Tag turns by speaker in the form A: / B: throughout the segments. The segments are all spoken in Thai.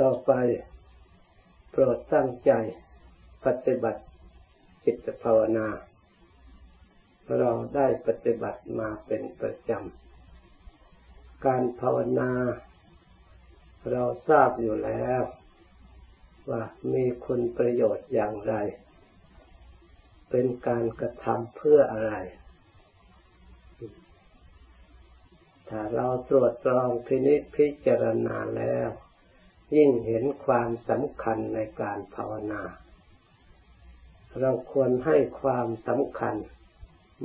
A: ต่อไปโปรดตั้งใจปฏิบัติจิตภาวนา เราได้ปฏิบัติมาเป็นประจำ การภาวนา เราทราบอยู่แล้ว ว่ามีคุณประโยชน์อย่างไร เป็นการกระทำเพื่ออะไร ถ้าเราตรวจตรองพินิจพิจารณาแล้ว ยิ่งเห็นความสำคัญในการภาวนา เราควรให้ความสำคัญ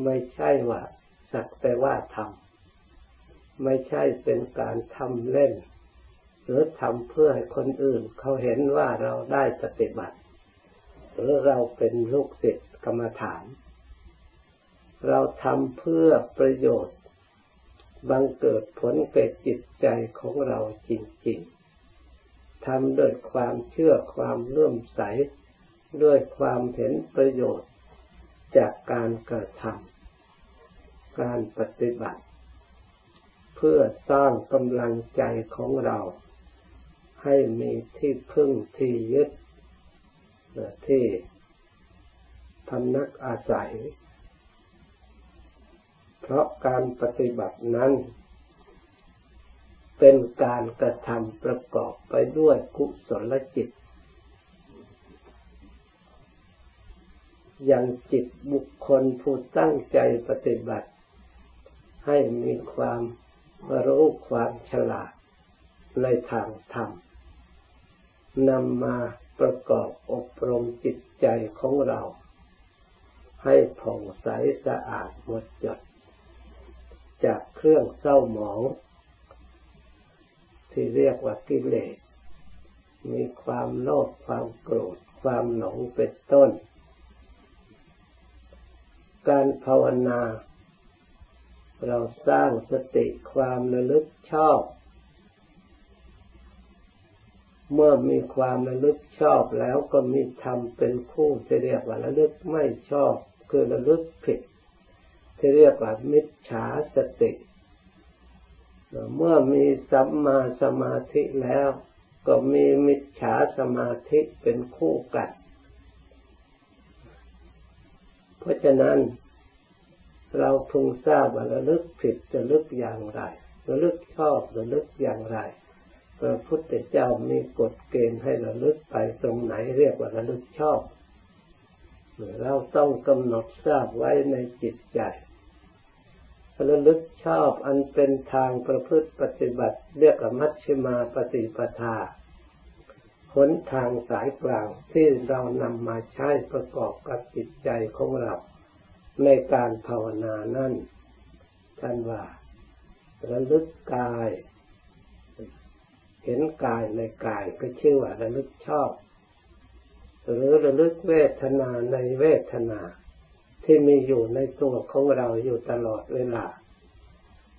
A: ไม่ใช่ว่าสักแต่ว่าทำไม่ใช่เป็นการทำเล่น หรือทำเพื่อให้คนอื่น เขาเห็นว่าเราได้ปฏิบัติ หรือเราเป็นลูกศิษย์กรรมฐาน เราทำเพื่อประโยชน์ บังเกิดผลเกิดจิตใจของเราจริง ๆ ทำด้วยความเชื่อความเลื่อมใส ด้วยความเห็นประโยชน์จากการกระทำการปฏิบัติ เพื่อสร้างกำลังใจของเรา ให้มีที่พึ่งที่ยึดที่พำนักอาศัย เพราะการปฏิบัตินั้น เป็นการกระทำประกอบไปด้วยกุศลจิตยังจิตบุคคลผู้ตั้งใจปฏิบัติ ให้มีความรู้ความฉลาดในทางธรรมนำมาประกอบอบรมจิตใจของเรา ให้ผ่องใสสะอาดหมดจด จากเครื่องเศร้าหมอง ที่เรียกว่ากิเลส มีความโลภความโกรธ ความหลงเป็นต้น การภาวนา เราสร้างสติความระลึกชอบ เมื่อมีความระลึกชอบแล้วก็มีธรรมเป็นคู่ที่เรียกว่าระลึกไม่ชอบ คือระลึกผิด ที่เรียกว่ามิจฉาสติ เมื่อมีสัมมาสมาธิแล้ว ก็มีมิจฉาสมาธิเป็นคู่กัน เพราะฉะนั้น เราพึงทราบว่าระลึกผิดจะลึกอย่างไรระลึกชอบระลึกอย่างไรพระพุทธเจ้ามีกฎเกณฑ์ให้ระลึกไปตรงไหนเรียกว่าระลึกชอบ เราต้องกำหนดทราบไว้ในจิตใจ ระลึกชอบอันเป็นทางประพฤติปฏิบัติเรียกมัชฌิมาปฏิปทาหนทางสายกลางที่เรานำมาใช้ประกอบกับจิตใจของเราในการภาวนานั่นท่านว่าระลึกกาย เห็นกายในกายก็ชื่อว่าระลึกชอบ หรือระลึกเวทนาในเวทนา ที่มีอยู่ในตัวของเราอยู่ตลอดเวลา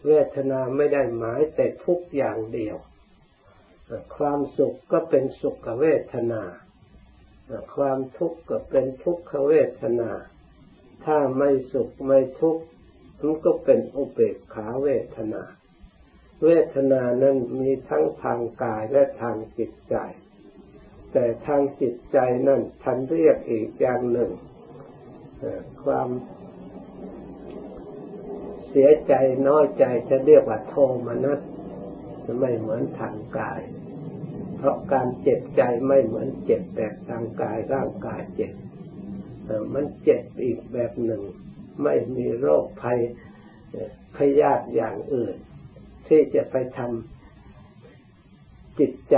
A: เวทนาไม่ได้หมายแต่ทุกอย่างเดียว ความสุขก็เป็นสุขเวทนา ความทุกข์ก็เป็นทุกขเวทนา ถ้าไม่สุขไม่ทุกข์มันก็เป็นอุเบกขาเวทนา เวทนานั้นมีทั้งทางกายและทางจิตใจ แต่ทางจิตใจนั้นท่านเรียกอีกอย่างหนึ่ง ความเสียใจน้อยใจจะเรียกว่าโทมนัสไม่เหมือนทางกาย เพราะการเจ็บใจไม่เหมือนเจ็บแต่ทางกายร่างกายเจ็บมันเจ็บอีกแบบหนึ่ง ไม่มีโรคภัยพยาธิอย่างอื่น ที่จะไปทำจิตใจ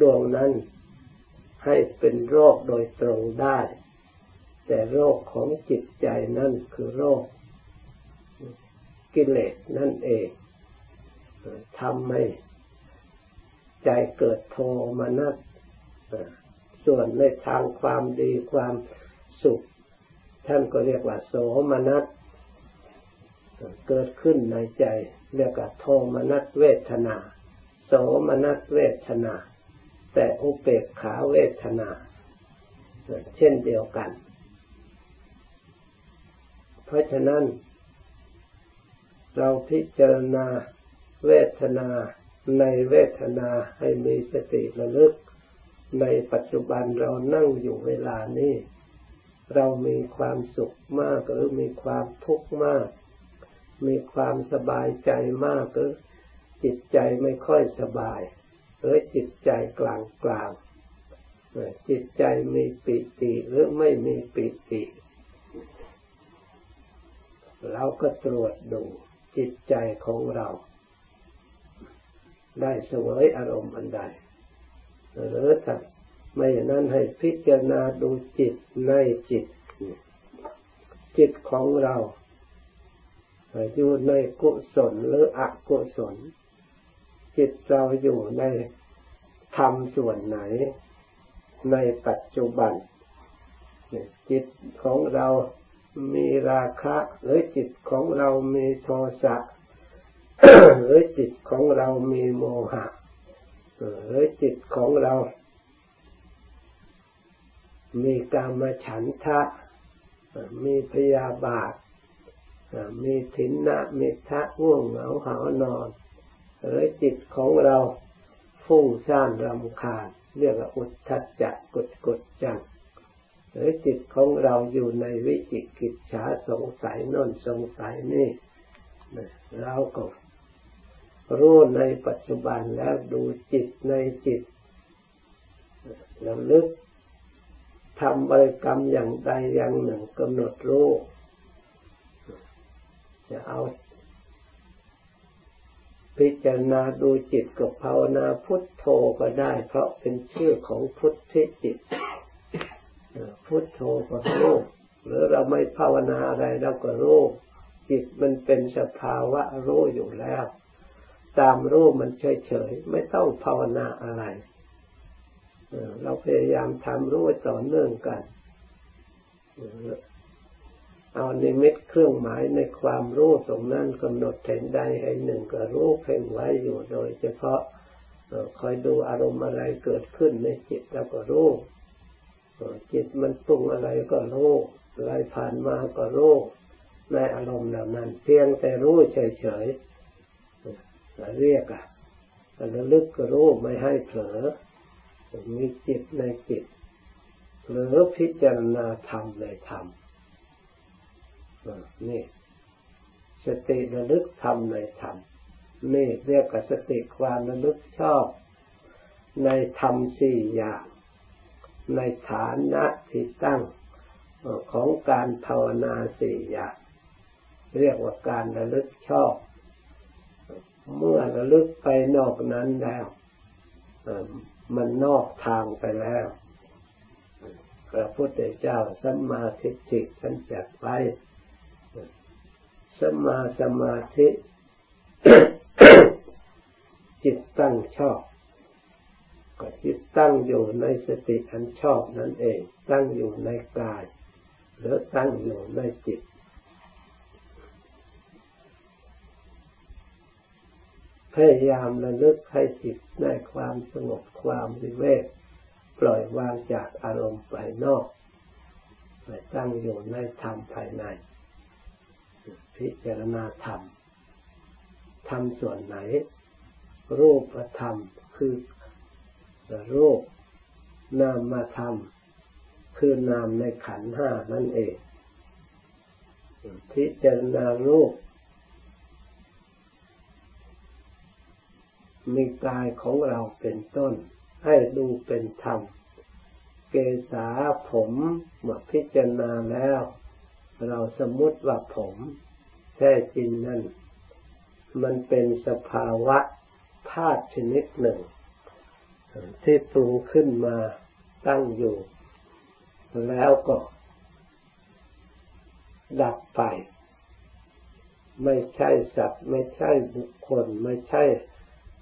A: ดวงนั้นให้เป็นโรคโดยตรงได้ แต่โรคของจิตใจนั่นคือโรค กิเลสนั่นเองทำให้ใจเกิดโทมนัสส่วนในทางความดีความสุข ท่านก็เรียกว่าโสมนัสเกิดขึ้นในใจ เรียกว่าโทมนัสเวทนา โสมนัสเวทนา แต่อุเบกขาเวทนา เช่นเดียวกัน เพราะฉะนั้น เราพิจารณาเวทนาในเวทนาให้มีสติระลึก ในปัจจุบันเรานั่งอยู่เวลานี้ เรามีความสุขมากหรือมีความทุกข์มาก มีความสบายใจมากหรือจิตใจไม่ค่อยสบายหรือจิตใจกลางกลางจิตใจมีปิติหรือไม่มีปิติ เราก็ตรวจดูจิตใจของเรา ได้เสวยอารมณ์อันใดหรือถ้าไม่อย่างนั้นให้พิจารณาดูจิตในจิต จิตของเราอยู่ในกุศลหรืออกุศล จิตเราอยู่ในธรรมส่วนไหน ในปัจจุบัน จิตของเรา มีราคะหรือจิตของเรามีโทสะหรือจิตของเรามีโมหะหรือจิตของเรา มีกามฉันทะ มีพยาบาท มีถินนะมิทะง่วงเหงาหานอน หรือจิตของเราฟุ้งซ่านรำคาญเรียกว่าอุทธัจจะกดกดจัง หรือจิตของเราอยู่ในวิจิกิจฉาสงสัยน่นสงสัยนี่เราก็รู้ในปัจจุบันแล้วดูจิตในจิตแล้วลึกทำบริกรรมอย่างใดอย่างหนึ่งกำหนดรู้จะเอาพิจารณาดูจิตกับภาวนาพุทโธก็ได้ เพราะเป็นชื่อของพุทธิจิต พุทโธก็รู้หรือเราไม่ภาวนาอะไรเราก็รู้จิตมันเป็นสภาวะรู้อยู่แล้ว ตามรู้มันเฉยๆไม่ต้องภาวนาอะไรเราพยายามทำรู้ต่อเนื่องกันเอาในิมิตเครื่องหมายในความรู้ตรงนั้นกำหนดเห็นใดให้หนึ่งก็รู้เพ่งไว้อยู่โดย เฉพาะคอยดูอารมณ์อะไรเกิดขึ้นในจิตแล้วก็รู้ จิตมันปรุงอะไรก็รู้อะไรผ่านมาก็รู้ในอารมณ์เหล่านั้น เพียงแต่รู้เฉยๆเรียกอะระลึกก็รู้ไม่ให้เผลอมีจิตในจิตหรือพิจารณาธรรมในธรรมนี่สติระลึกธรรมในธรรมนี่เรียกว่าสติความระลึกชอบ ในธรรมสี่อย่าง ในฐานะที่ตั้งของการภาวนาสี่อย่างเรียกว่าการระลึกชอบ เมื่อระลึกไปนอกนั้นแล้วมันนอกทางไปแล้วพระพุทธเจ้าสัมมาทิฏฐิท่านจัดไว้สมาสมาธิ จิตตั้งชอบ ก็จิตตั้งอยู่ในสติอันชอบนั่นเอง ตั้งอยู่ในกาย หรือตั้งอยู่ในจิต พยายามระลึกให้จิตในความสงบความวิเวกปล่อยวางจากอารมณ์ภายนอกไปตั้งอยู่ในธรรมภายใน พิจารณาธรรมธรรมส่วนไหน รูปธรรมคือ รูปนามธรรมคือนามในขันห้านั่นเองพิจารณารูป มีกายของเราเป็นต้น ให้ดูเป็นธรรม เกษาผมเมื่อพิจารณาแล้ว เราสมมติว่าผมแท้จริงนั่น มันเป็นสภาวะธาตุชนิดหนึ่ง ที่ปรุงขึ้นมาตั้งอยู่ แล้วก็ดับไป ไม่ใช่สัตว์ ไม่ใช่บุคคล ไม่ใช่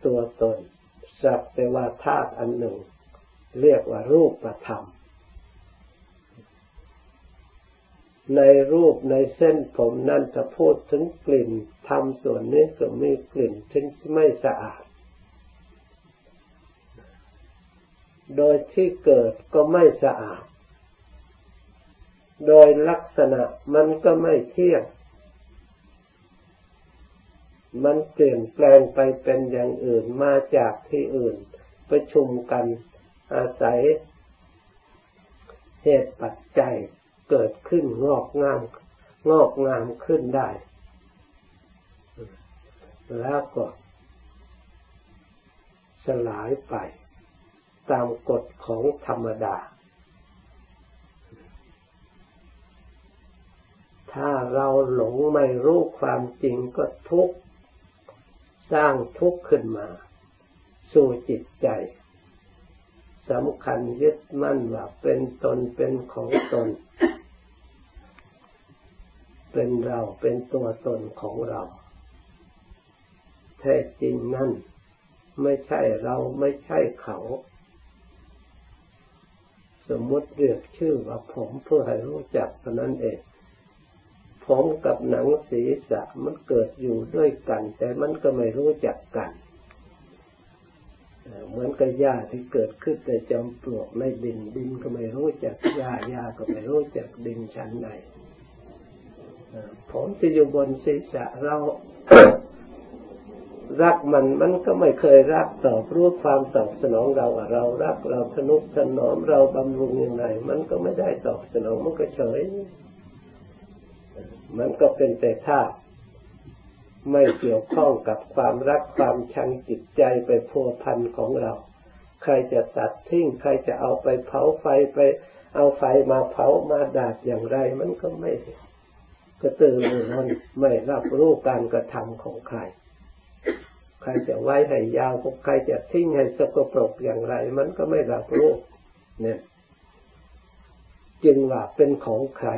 A: ตัวตน สัตว์แต่ว่าธาตุอันหนึ่ง เรียกว่ารูปธรรม ในรูปในเส้นผมนั่นจะพูดถึงกลิ่นทำส่วนนี้ก็มีกลิ่นที่ไม่สะอาด โดยที่เกิดก็ไม่สะอาด โดยลักษณะมันก็ไม่เที่ยง มันเปลี่ยนแปลงไปเป็นอย่างอื่นมาจากที่อื่น ประชุมกันอาศัย เหตุปัจจัยเกิดขึ้นงอกงาม งอกงามขึ้นได้ แล้วก็สลายไป ตามกฎของธรรมดา ถ้าเราหลงไม่รู้ความจริงก็ทุกข์สร้างทุกข์ขึ้นมา สู่จิตใจสำคัญยึดมั่นว่าเป็นตนเป็นของตน เป็นเราเป็นตัวตนของเราแท้จริงนั่นไม่ใช่เราไม่ใช่เขา สมมติเรียกชื่อว่าผมเพื่อให้รู้จักเท่านั้นเอง ผมกับหนังศีรษะมันเกิดอยู่ด้วยกัน แต่มันก็ไม่รู้จักกันเหมือนกับหญ้าที่เกิดขึ้นแต่จำปลวกในดินดินก็ไม่รู้จักหญ้าหญ้าก็ไม่รู้จักดินชั้นไหนผมที่อยู่บนศีรษะเรา รักมันมันก็ไม่เคยรักตอบรู้ความตอบสนองเราเรารักเราสนุกสนอมเราบำรุงยังไงมันก็ไม่ได้ตอบสนองมันก็เฉย มันก็เป็นแต่ธาตุไม่เกี่ยวข้องกับความรักความชังจิตใจไปพัวพันของเรา ใครจะตัดทิ้งใครจะเอาไปเผาไฟไป เอาไฟมาเผามาดาดอย่างไร มันก็ไม่กระตือรือร้นไม่รับรู้การกระทำของใคร ใครจะไว้ให้ยาวใครจะทิ้งให้สกปรกอย่างไร มันก็ไม่รับรู้เนี่ยจึงว่าเป็นของใคร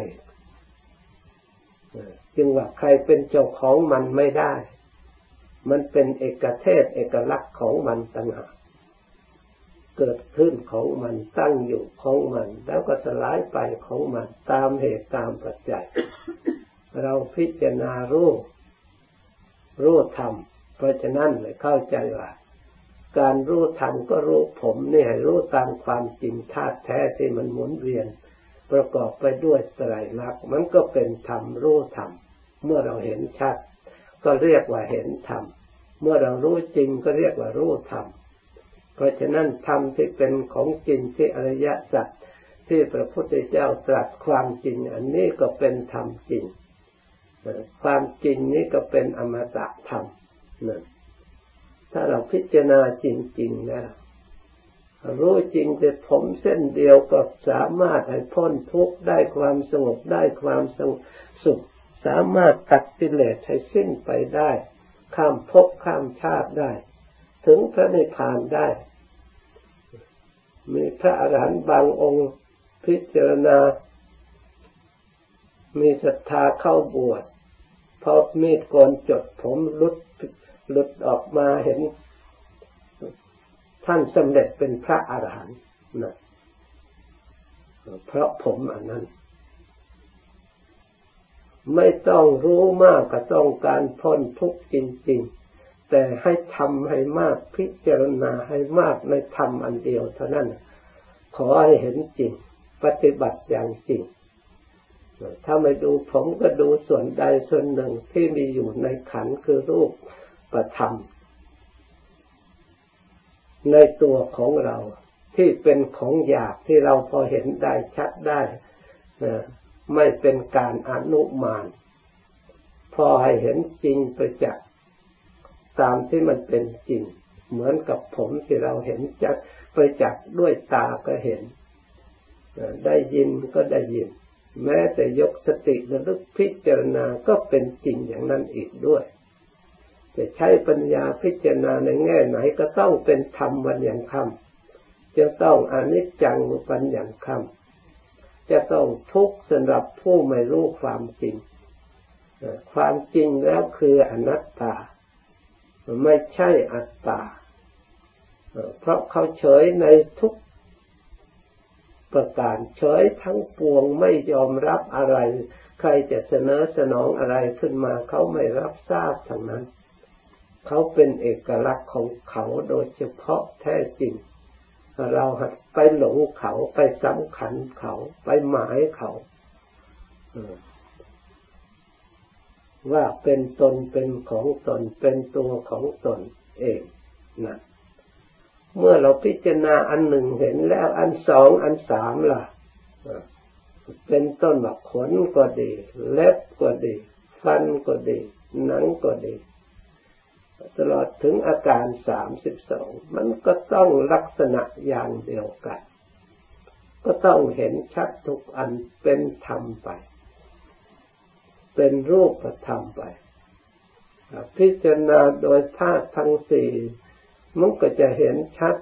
A: จึงว่าใครเป็นเจ้าของมันไม่ได้ มันเป็นเอกเทศเอกลักษณ์ของมันต่างหากเกิดขึ้นของมันตั้งอยู่ของมัน แล้วก็สลายไปของมันตามเหตุตามปัจจัย เราพิจารณารู้รู้ธรรม เพราะฉะนั้นเลยเข้าใจว่าการรู้ธรรมก็รู้ผมนี่ให้รู้ตามความจริงธาตุแท้ที่มันหมุนเวียน ประกอบไปด้วยไตรลักษณ์มันก็เป็นธรรมรู้ธรรมเมื่อเราเห็นชัด ก็เรียกว่าเห็นธรรมเมื่อเรารู้จริงก็เรียกว่ารู้ธรรมเพราะฉะนั้นธรรมที่เป็นของจริงที่อริยสัจที่พระพุทธเจ้าตรัสความจริง อันนี้ก็เป็นธรรมจริงความจริงนี้ก็เป็นอมตะธรรม ถ้าเราพิจารณาจริงๆนะรู้จริงแต่ผมเส้นเดียวก็สามารถให้พ้นทุกข์ได้ความสงบได้ความสงสุข สามารถตัดกิเลสให้สิ้นไปได้ ข้ามภพข้ามชาติได้ ถึงพระนิพพานได้ มีพระอรหันต์บางองค์พิจารณา มีศรัทธาเข้าบวชพอมีดโกนจดผมลุด หลุดออกมาเห็น ท่านสำเร็จเป็นพระอรหันต์นะเพราะผมอันนั้น ไม่ต้องรู้มากก็ต้องการพ้นทุกข์จริง ๆ แต่ให้ทำให้มากพิจารณาให้มากในธรรมอันเดียวเท่านั้น ขอให้เห็นจริง ปฏิบัติอย่างจริงถ้าไม่ดูผมก็ดูส่วนใดส่วนหนึ่งที่มีอยู่ในขันคือรูป ประธรรม ในตัวของเราที่เป็นของอยากที่เราพอเห็นได้ชัดได้ไม่เป็นการอนุมาน พอให้เห็นจริงประจักษ์ตามที่มันเป็นจริง เหมือนกับผมที่เราเห็นจัดประจักษ์ด้วยตาก็เห็น ได้ยินก็ได้ยิน แม้แต่ยกสติระลึกพิจารณาก็เป็นจริงอย่างนั้นอีกด้วย จะใช้ปัญญาพิจารณาในแง่ไหนก็ต้องเป็นธรรมวันอย่างคำจะต้องอนิจจังปัญอย่างคำจะต้องทุกข์สำหรับผู้ไม่รู้ความจริง ความจริงแล้วคืออนัตตา ไม่ใช่อัตตา เพราะเขาเฉยในทุกประการเฉยทั้งปวงไม่ยอมรับอะไร ใครจะเสนอสนองอะไรขึ้นมาเขาไม่รับทราบทั้งนั้น เขาเป็นเอกลักษณ์ของเขาโดยเฉพาะแท้จริง เราไปหลงเขาไปสำคัญเขาไปหมายเขาว่าเป็นตนเป็นของตนเป็นตัวของตนเองนะเมื่อเราพิจารณาอันหนึ่งเห็นแล้วอันสองอันสามล่ะเป็นต้นแบบขนก็ดี เล็บก็ดี ฟันก็ดี หนังก็ดี ตลอดถึงอาการสามสิบสองมันก็ต้องลักษณะอย่างเดียวกัน ก็ต้องเห็นชัดทุกอันเป็นธรรมไป เป็นรูปธรรมไป พิจารณาโดยธาตุทั้งสี่มันก็จะเห็นชัด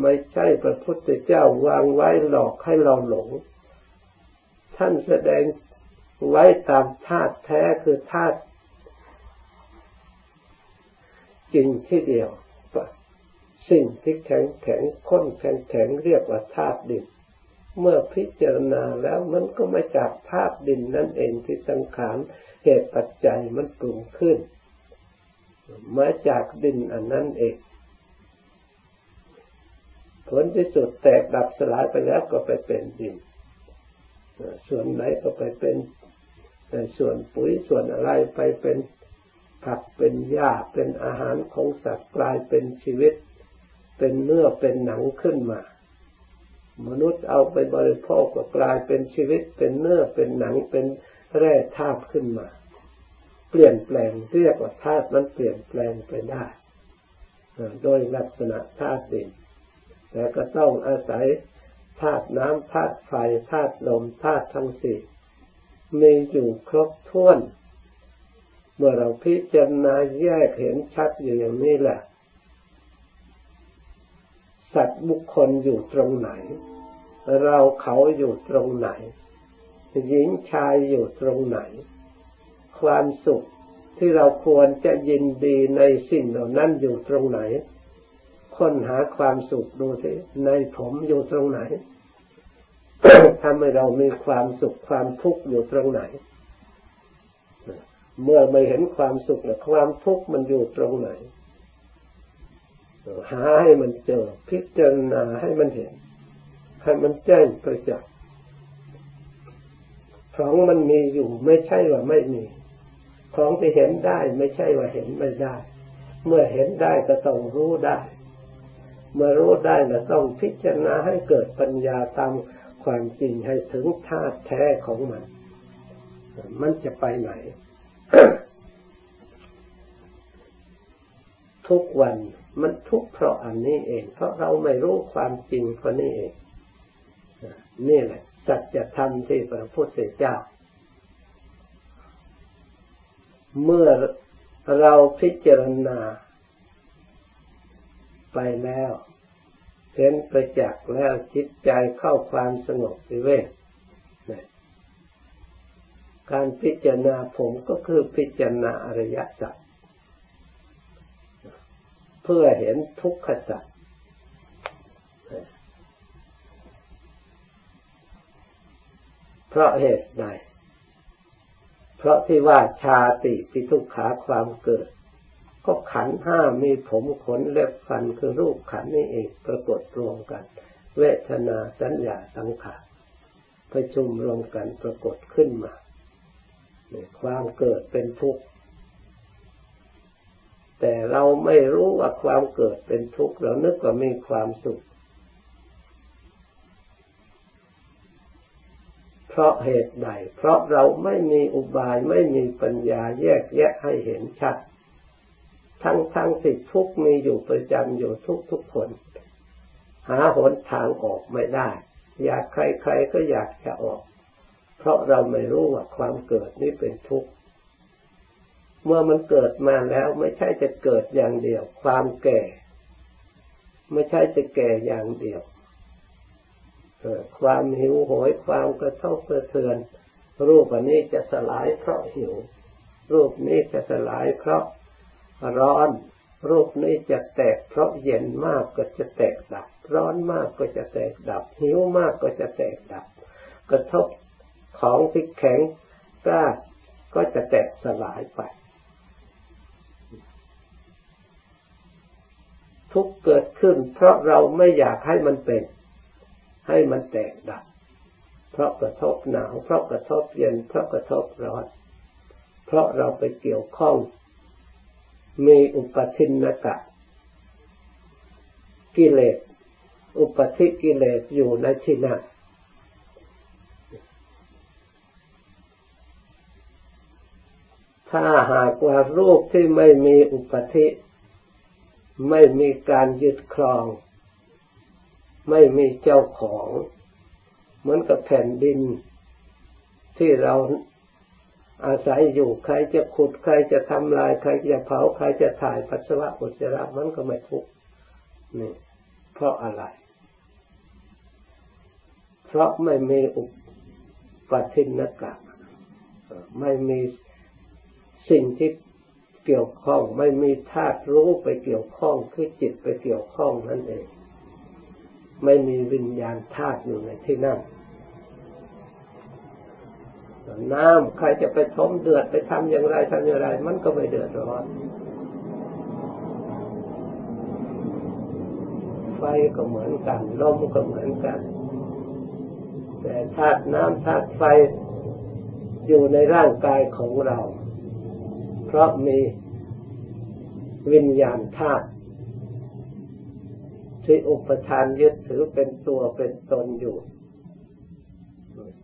A: ไม่ใช่พระพุทธเจ้าวางไว้หลอกให้เราหลง ท่านแสดงไว้ตามธาตุแท้คือธาตุ จริงที่เดียวสิ่งที่แข็งแข็งข้นแข็งแข็งเรียกว่าธาตุดิน เมื่อพิจารณาแล้วมันก็มาจากธาตุดินนั่นเองที่สังขารเหตุปัจจัยมันปรุงขึ้น มาจากดินอันนั้นเอง ผลที่สุดแตกดับสลายไปแล้วก็ไปเป็นดิน ส่วนไหนก็ไปเป็นส่วนปุ๋ยส่วนอะไรไปเป็น ผักเป็นหญ้าเป็นอาหารของสัตว์กลายเป็นชีวิต เป็นเนื้อเป็นหนังขึ้นมา มนุษย์เอาไปบริโภคก็กลายเป็นชีวิต เป็นเนื้อเป็นหนังเป็นแร่ธาตุขึ้นมา เปลี่ยนแปลงเรียกว่าธาตุมันเปลี่ยนแปลงไปได้โดยลักษณะธาตุดินแต่ก็ต้องอาศัยธาตุน้ำธาตุไฟธาตุลมธาตุทั้งสี่มีอยู่ครบถ้วน เมื่อเราพิจารณาแยกเห็นชัดอยู่อย่างนี้แหละ สัตว์บุคคลอยู่ตรงไหน เราเขาอยู่ตรงไหน หญิงชายอยู่ตรงไหน ความสุขที่เราควรจะยินดีในสิ่งเหล่านั้นอยู่ตรงไหน ค้นหาความสุขดูสิในผมอยู่ตรงไหนทำให้เรามีความสุขความทุกข์อยู่ตรงไหน เมื่อไม่เห็นความสุขและความทุกข์มันอยู่ตรงไหน หาให้มันเจอ พิจารณาให้มันเห็น ให้มันแจ้งประจักษ์ของมันมีอยู่ไม่ใช่ว่าไม่มี ของที่เห็นได้ไม่ใช่ว่าเห็นไม่ได้ เมื่อเห็นได้ก็ต้องรู้ได้ เมื่อรู้ได้ก็ต้องพิจารณาให้เกิดปัญญาตามความจริงให้ถึงธาตุแท้ของมัน มันจะไปไหน ทุกวันมันทุกเพราะอันนี้เอง เพราะเราไม่รู้ความจริงเพราะนี่เองนี่แหละสัจธรรมที่พระพุทธเจ้า เมื่อเราพิจารณา ไปแล้วเห็นประจักษ์แล้วจิตใจเข้าความสงบวิเวก การพิจารณาผมก็คือพิจารณาอริยสัจเพื่อเห็นทุกขสัจเพราะเหตุใด เพราะที่ว่าชาติปิทุกขาความเกิด ก็ขันห้ามีผมขนเล็บฟันคือรูปขันนี่เองปรากฏรวมกัน เวทนาสัญญาสังขารประชุมรวมกันปรากฏขึ้นมา ความเกิดเป็นทุกข์ แต่เราไม่รู้ว่าความเกิดเป็นทุกข์เรานึกว่ามีความสุข เพราะเหตุใด เพราะเราไม่มีอุบายไม่มีปัญญาแยกแยะให้เห็นชัด ทั้งทั้งสิทุกมีอยู่ประจำอยู่ทุกทุกคน หาหนทางออกไม่ได้ อยากใครๆก็อยากจะออก ราะเราไม่รู้ว่าความเกิดนี้เป็นทุกข์เมื่อมันเกิดมาแล้วไม่ใช่จะเกิดอย่างเดียว ความแก่ ไม่ใช่จะแก่อย่างเดียวความหิวโหยความกระทบกระเทือน รูปอันนี้จะสลายเพราะหิว รูปนี้จะสลายเพราะร้อน รูปนี้จะแตกเพราะเย็นมากก็จะแตกดับ ร้อนมากก็จะแตกดับ หิวมากก็จะแตกดับ กระทบ ของที่แข็งกล้าก็จะแตกสลายไป ทุกเกิดขึ้น เพราะเราไม่อยากให้มันเป็น ให้มันแตกดับ เพราะกระทบหนาว เพราะกระทบเย็น เพราะกระทบร้อน เพราะเราไปเกี่ยวข้อง มีอุปทินนกะ กิเลส อุปธิกิเลสอยู่ในที่นั้น ถ้าหากว่ารูปที่ไม่มีอุปธิ ไม่มีการยึดครอง ไม่มีเจ้าของ เหมือนกับแผ่นดิน ที่เราอาศัยอยู่ใครจะขุดใครจะทำลายใครจะเผาใครจะถ่ายปัสสาวะอุจจาระมันก็ไม่ทุกนี่เพราะอะไร เพราะไม่มีอุปทินนกะไม่มี สิ่งที่เกี่ยวข้องไม่มีธาตุรู้ไปเกี่ยวข้องคือจิตไปเกี่ยวข้องนั่นเอง ไม่มีวิญญาณธาตุอยู่ในที่นั่นน้ำใครจะไปทมเดือดไปทำอย่างไรทำอย่างไร มันก็ไม่เดือดร้อนไฟก็เหมือนกันลมก็เหมือนกัน แต่ธาตุน้ำธาตุไฟอยู่ในร่างกายของเรา เพราะมีวิญญาณธาตุที่อุปทานยึดถือเป็นตัวเป็นตนอยู่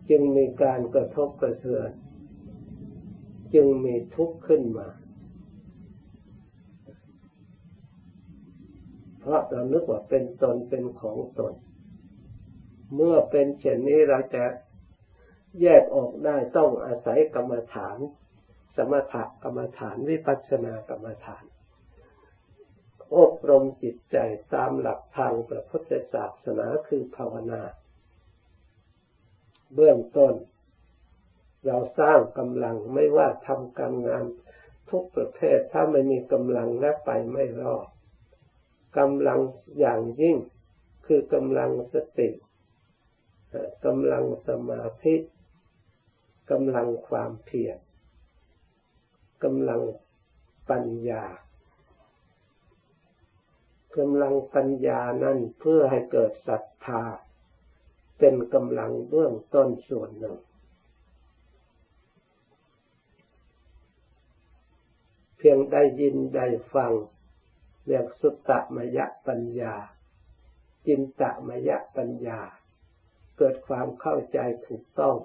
A: จึงมีการกระทบกระเทือน จึงมีทุกข์ขึ้นมา เพราะเรานึกว่าเป็นตนเป็นของตน เมื่อเป็นเช่นนี้เราจะแยกออกได้ต้องอาศัยกรรมฐาน สมถกรรมฐานวิปัสสนากรรมฐาน อบรมจิตใจตามหลักทางพระพุทธศาสนาคือภาวนา เบื้องต้น เราสร้างกำลังไม่ว่าทำการงานทุกประเภทถ้าไม่มีกำลังและไปไม่รอดกำลังอย่างยิ่งคือกำลังสติกำลังสมาธิกำลังความเพียร กำลังปัญญากำลังปัญญานั้นเพื่อให้เกิดศรัทธา เป็นกำลังเบื้องต้นส่วนหนึ่ง เพียงได้ยินได้ฟังเรียกสุตตะมยะปัญญา จินตะมยะปัญญา เกิดความเข้าใจถูกต้อง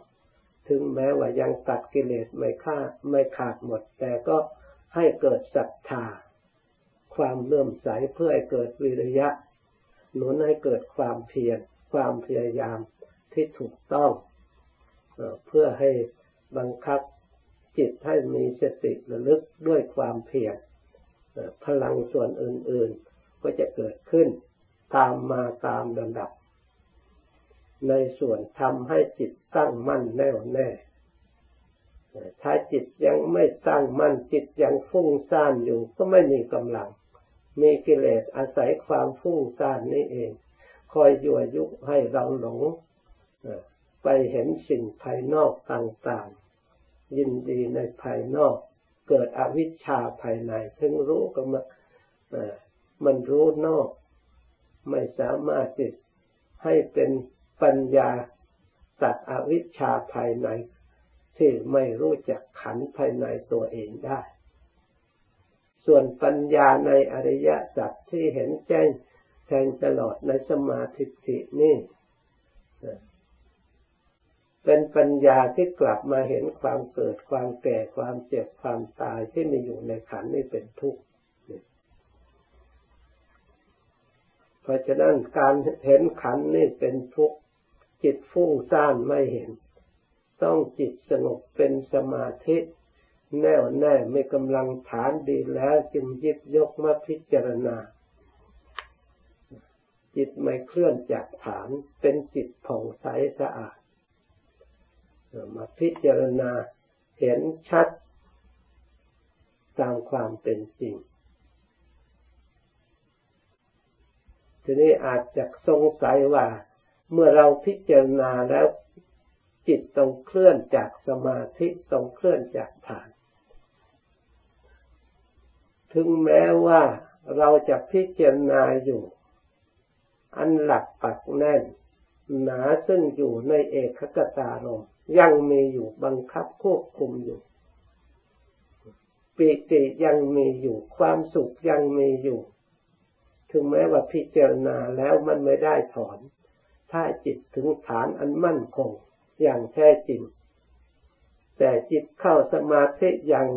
A: ถึงแม้ว่ายังตัดกิเลสไม่ฆ่าไม่ขาดหมด แต่ก็ให้เกิดศรัทธา ความเลื่อมใสเพื่อให้เกิดวิริยะ หนุนให้เกิดความเพียรความพยายามที่ถูกต้องเพื่อให้บังคับจิตให้มีสติระลึกด้วยความเพียรพลังส่วนอื่น ๆ ก็จะเกิดขึ้นตามมาตามลำดับ ในส่วนทำให้จิตตั้งมั่นแน่วแน่ ถ้าจิตยังไม่ตั้งมั่นจิตยังฟุ้งซ่านอยู่ก็ไม่มีกำลัง มีกิเลสอาศัยความฟุ้งซ่านนี้เอง คอยยั่วยุให้เราหลงไปเห็นสิ่งภายนอกต่างๆ ยินดีในภายนอก เกิดอวิชชาภายในถึงรู้ก็มามันรู้นอก ไม่สามารถจิตให้เป็น ปัญญาตัดอวิชชาภายใน ที่ไม่รู้จักขันภายในตัวเองได้ ส่วนปัญญาในอริยสัจที่เห็นแจ้งแทงตลอดในสมาธิินี่เป็นปัญญาที่กลับมาเห็นความเกิดความแก่ความเจ็บความตายที่มีอยู่ในขันนี่เป็นทุกข์เพราะฉะนั้นการเห็นขันนี่เป็นทุกข์ จิตฟุ้งซ่านไม่เห็น ต้องจิตสงบเป็นสมาธิแน่วแน่ไม่กำลังฐานดีแล้วจึงยิบยกมาพิจารณา จิตไม่เคลื่อนจากฐานเป็นจิตผ่องใสสะอาด มาพิจารณาเห็นชัดตามความเป็นจริง ทีนี้อาจจะสงสัยว่า เมื่อเราพิจารณาแล้วจิตต้องเคลื่อนจากสมาธิต้องเคลื่อนจากฐาน ถึงแม้ว่าเราจะพิจารณาอยู่ อันหลักปักแน่น หนาซึ่งอยู่ในเอกคตารมยังมีอยู่บังคับควบคุมอยู่ปิติยังมีอยู่ความสุขยังมีอยู่ ถึงแม้ว่าพิจารณาแล้วมันไม่ได้ถอน ถ้าจิตถึงฐานอันมั่นคงอย่างแท้จริง แต่จิตเข้าสมาธิอย่าง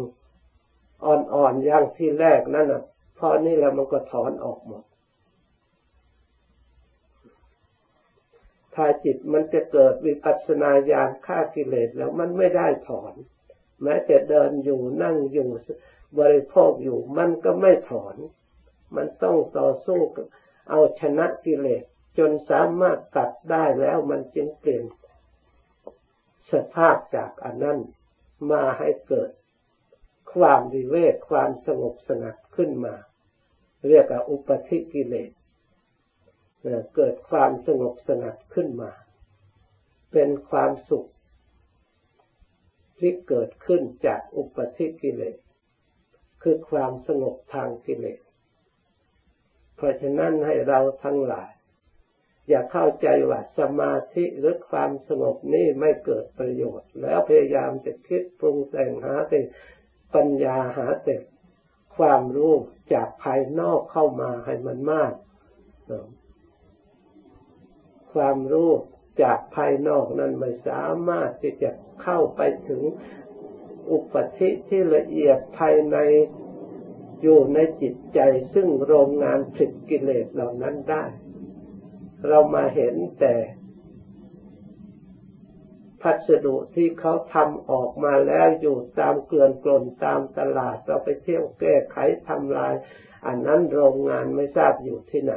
A: อ่อนๆอย่างที่แรกนั่นน่ะพอนี่แล้วมันก็ถอนออกหมด ถ้าจิตมันจะเกิดวิปัสสนาญาณฆ่ากิเลสแล้วมันไม่ได้ถอน แม้จะเดินอยู่นั่งอยู่บริโภคอยู่มันก็ไม่ถอน มันต้องต่อสู้เอาชนะกิเลส จนสามารถตัดได้แล้วมันจึงเปลี่ยนสภาพจากอันนั้นมาให้เกิด ความวิเวกความสงบสงัดขึ้นมา เรียกว่าอุปธิกิเลสเกิดความสงบสงัดขึ้นมา เป็นความสุข ที่เกิดขึ้นจากอุปธิกิเลสคือความสงบทางกิเลสเพราะฉะนั้นให้เราทั้งหลาย อย่าเข้าใจว่าสมาธิหรือความสงบนี้ไม่เกิดประโยชน์ แล้วพยายามจะคิดปรุงแต่งหาแต่ปัญญาหาแต่ความรู้จากภายนอกเข้ามาให้มันมาก ความรู้จากภายนอกนั้นไม่สามารถที่จะเข้าไปถึงอุปธิที่ละเอียดภายในอยู่ในจิตใจ ซึ่งโรงงานผลิตกิเลสเหล่านั้นได้ เรามาเห็นแต่พัสดุที่เขาทำออกมาแล้วอยู่ตามเกลื่อนกลนตามตลาด เราไปเที่ยวแก้ไขทำลาย อันนั้นโรงงานไม่ทราบอยู่ที่ไหน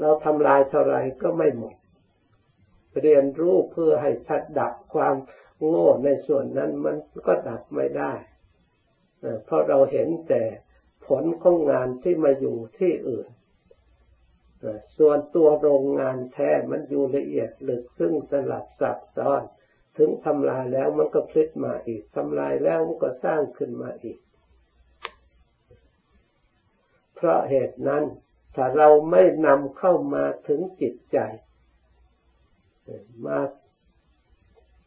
A: เราทำลายเท่าไรก็ไม่หมด เรียนรู้เพื่อให้ทัดดับความโง่ในส่วนนั้นมันก็ดับไม่ได้ เพราะเราเห็นแต่ผลของงานที่มาอยู่ที่อื่น ส่วนตัวโรงงานแท้มันอยู่ละเอียดลึกซึ่งสลับซับซ้อน ถึงทำลายแล้วมันก็พลิกมาอีกทำลายแล้วมันก็สร้างขึ้นมาอีก เพราะเหตุนั้น ถ้าเราไม่นำเข้ามาถึงจิตใจ มา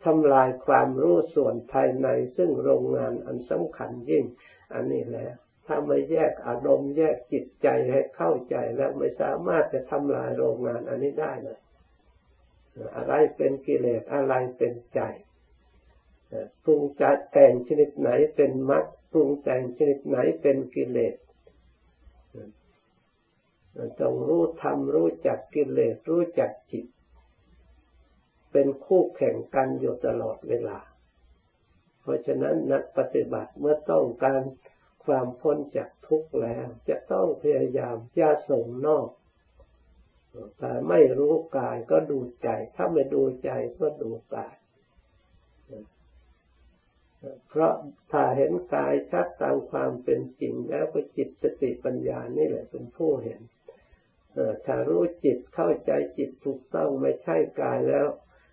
A: ทำลายความรู้ส่วนภายในซึ่งโรงงานอันสำคัญยิ่ง อันนี้แล้ว ถ้าไม่แยกอารมณ์แยกจิตใจให้เข้าใจแล้วไม่สามารถจะทำลายโรงงานอันนี้ได้เลยอะไรเป็นกิเลสอะไรเป็นใจปรุงจัดแต่งชนิดไหนเป็นมรรคปรุงแต่งชนิดไหนเป็นกิเลสต้องรู้ธรรมรู้จักกิเลสรู้จักจิต เป็นคู่แข่งกันอยู่ตลอดเวลา เพราะฉะนั้นนักปฏิบัติเมื่อต้องการ ความพ้นจากทุกข์แล้ว จะต้องพยายามอย่าส่งนอกแต่ไม่รู้กายก็ดูใจ ถ้าไม่ดูใจก็ดูกาย เพราะถ้าเห็นกายชัดตามความเป็นจริงแล้วก็จิตสติปัญญานี่แหละเป็นผู้เห็นถ้ารู้จิตเข้าใจจิตถูกต้องไม่ใช่กายแล้ว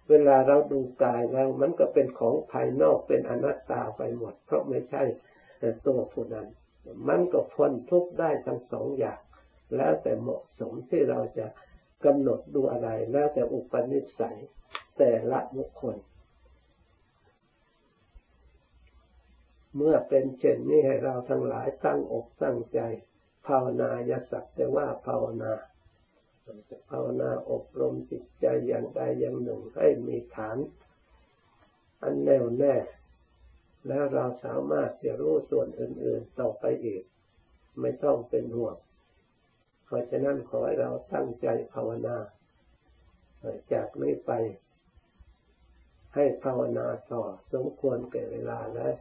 A: เวลาเราดูกายแล้วมันก็เป็นของภายนอกเป็นอนัตตาไปหมด เพราะไม่ใช่ ตัวผู้นั้น มันก็พ้นทุกข์ได้ทั้งสองอย่าง แล้วแต่เหมาะสมที่เราจะกำหนดดูอะไร แล้วแต่อุปนิสัย แต่ละบุคคล เมื่อเป็นเช่นนี้ให้เราทั้งหลายตั้งอกตั้งใจ ภาวนาอย่าสักแต่ว่าภาวนาภาวนาอบรมจิตใจอย่างใดอย่างหนึ่งให้มีฐาน อันแน่วแน่ แล้วเราสามารถจะรู้ส่วนอื่น ๆ ต่อไปอีก ไม่ต้องเป็นห่วง เพราะฉะนั้นขอให้เราตั้งใจภาวนา จากนี้ไป ให้ภาวนาต่อสมควรแก่เวลาแล้ว